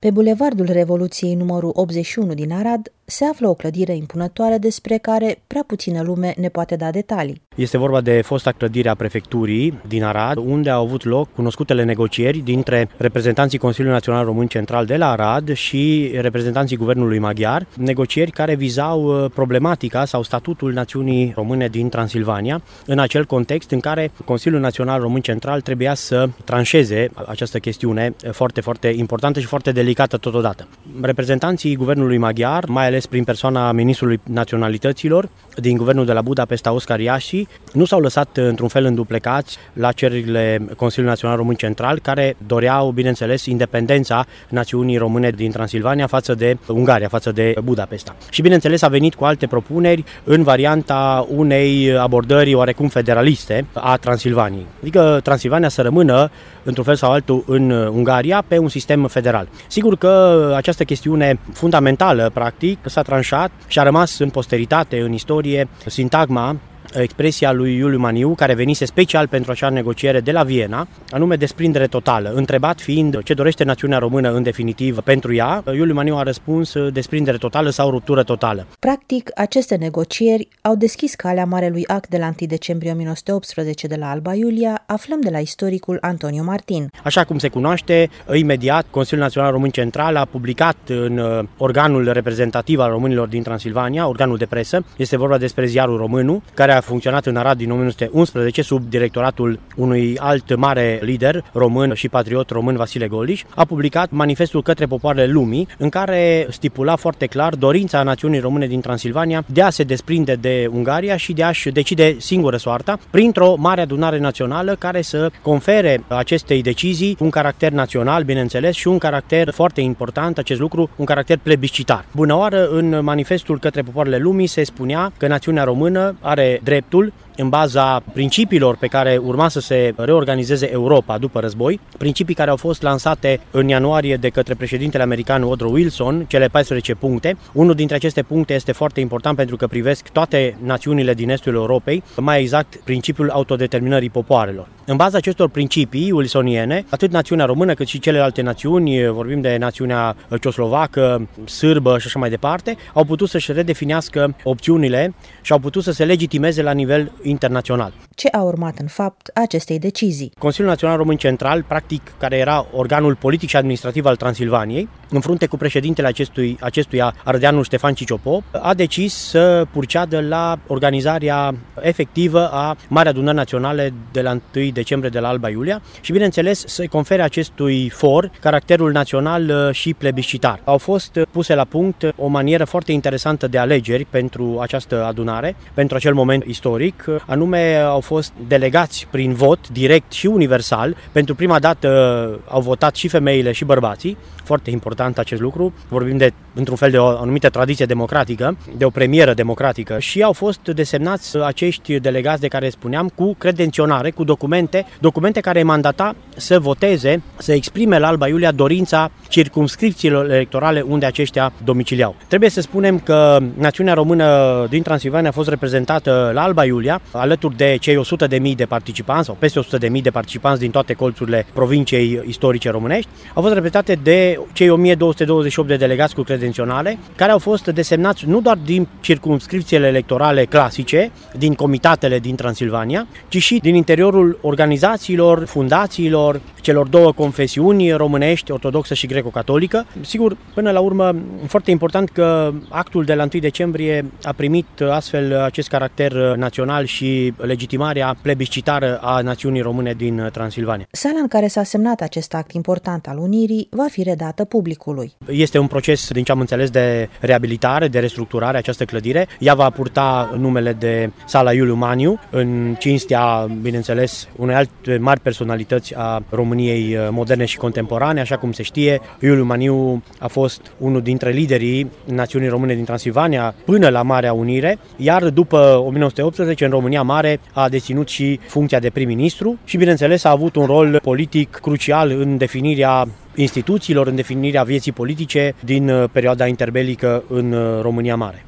Pe bulevardul Revoluției numărul 81 din Arad se află o clădire impunătoare despre care prea puțină lume ne poate da detalii. Este vorba de fosta clădire a prefecturii din Arad, unde au avut loc cunoscutele negocieri dintre reprezentanții Consiliului Național Român Central de la Arad și reprezentanții Guvernului Maghiar, negocieri care vizau uh, problematica sau statutul națiunii române din Transilvania, în acel context în care Consiliul Național Român Central trebuia să tranșeze această chestiune foarte, foarte importantă și foarte delicată totodată. Reprezentanții Guvernului Maghiar, mai ales prin persoana Ministrului Naționalităților din Guvernul de la Budapesta, Oscar Iași, nu s-au lăsat într-un fel înduplecați la cererile Consiliului Național Român Central, care doreau, bineînțeles, independența națiunii române din Transilvania față de Ungaria, față de Budapesta. Și, bineînțeles, a venit cu alte propuneri în varianta unei abordări oarecum federaliste a Transilvaniei. Adică Transilvania să rămână, într-un fel sau altul, în Ungaria pe un sistem federal. Sigur că această chestiune fundamentală, practic, s-a tranșat și a rămas în posteritate, în istorie, sintagma expresia lui Iuliu Maniu, care venise special pentru acea negociere de la Viena, anume desprindere totală. Întrebat fiind ce dorește națiunea română în definitiv pentru ea, Iuliu Maniu a răspuns desprindere totală sau ruptură totală. Practic, aceste negocieri au deschis calea Marelui Act de la 1 decembrie 1918 de la Alba Iulia, aflăm de la istoricul Antonio Martin. Așa cum se cunoaște, imediat Consiliul Național Român Central a publicat în uh, organul reprezentativ al românilor din Transilvania, organul de presă, este vorba despre ziarul românul, care a funcționat în Arad din 1911 sub directoratul unui alt mare lider român și patriot român, Vasile Goliș, a publicat manifestul către popoarele lumii, în care stipula foarte clar dorința națiunii române din Transilvania de a se desprinde de Ungaria și de a-și decide singură soarta printr-o mare adunare națională care să confere acestei decizii un caracter național, bineînțeles, și un caracter foarte important, acest lucru, un caracter plebiscitar. Bună oară, în manifestul către popoarele lumii se spunea că națiunea română are dreptul în baza principiilor pe care urma să se reorganizeze Europa după război, principii care au fost lansate în ianuarie de către președintele american Woodrow Wilson, cele 14 puncte. Unul dintre aceste puncte este foarte important pentru că privesc toate națiunile din estul Europei, mai exact principiul autodeterminării popoarelor. În baza acestor principii wilsoniene, atât națiunea română cât și celelalte națiuni, vorbim de națiunea cioslovacă, sârbă și așa mai departe, au putut să-și redefinească opțiunile și au putut să se legitimeze la nivel internațional. Ce a urmat în fapt acestei decizii? Consiliul Național Român Central, practic care era organul politic și administrativ al Transilvaniei, în frunte cu președintele acestui, acestuia, Ardeanul Ștefan Ciciopo, a decis să purceadă la organizarea efectivă a Marea Adunări Naționale de la 1 decembrie de la Alba Iulia și, bineînțeles, să confere acestui for caracterul național uh, și plebiscitar. Au fost puse la punct o manieră foarte interesantă de alegeri pentru această adunare, pentru acel moment istoric, anume au fost delegați prin vot direct și universal. Pentru prima dată uh, au votat și femeile și bărbații, foarte important acest lucru. Vorbim de, într-un fel de o anumită tradiție democratică, de o premieră democratică și au fost desemnați acești delegați de care spuneam cu credenționare, cu documente, documente care mandata să voteze, să exprime la Alba Iulia dorința circumscripțiilor electorale unde aceștia domiciliau. Trebuie să spunem că națiunea română din Transilvania a fost reprezentată la Alba Iulia, alături de cei 100.000 de participanți sau peste 100.000 de participanți din toate colțurile provinciei istorice românești, au fost reprezentate de cei 1228 de delegați cu credenționale, care au fost desemnați nu doar din circumscripțiile electorale clasice, din comitatele din Transilvania, ci și din interiorul organizațiilor, fundațiilor, celor două confesiuni românești, ortodoxă și greco-catolică. Sigur, până la urmă, foarte important că actul de la 1 decembrie a primit astfel acest caracter național și legitimarea plebiscitară a națiunii române din Transilvania. Sala în care s-a semnat acest act important al Unirii va fi redată publicului. Este un proces, din ce am înțeles, de reabilitare, de restructurare a această clădire. Ea va purta numele de Sala Iuliu Maniu, în cinstea, bineînțeles, unei alte mari personalități a României moderne și contemporane, așa cum se știe. Iuliu Maniu a fost unul dintre liderii națiunii române din Transilvania până la Marea Unire, iar după 1918 în România Mare a deținut și funcția de prim-ministru și, bineînțeles, a avut un rol politic crucial în definirea instituțiilor, în definirea vieții politice din perioada interbelică în România Mare.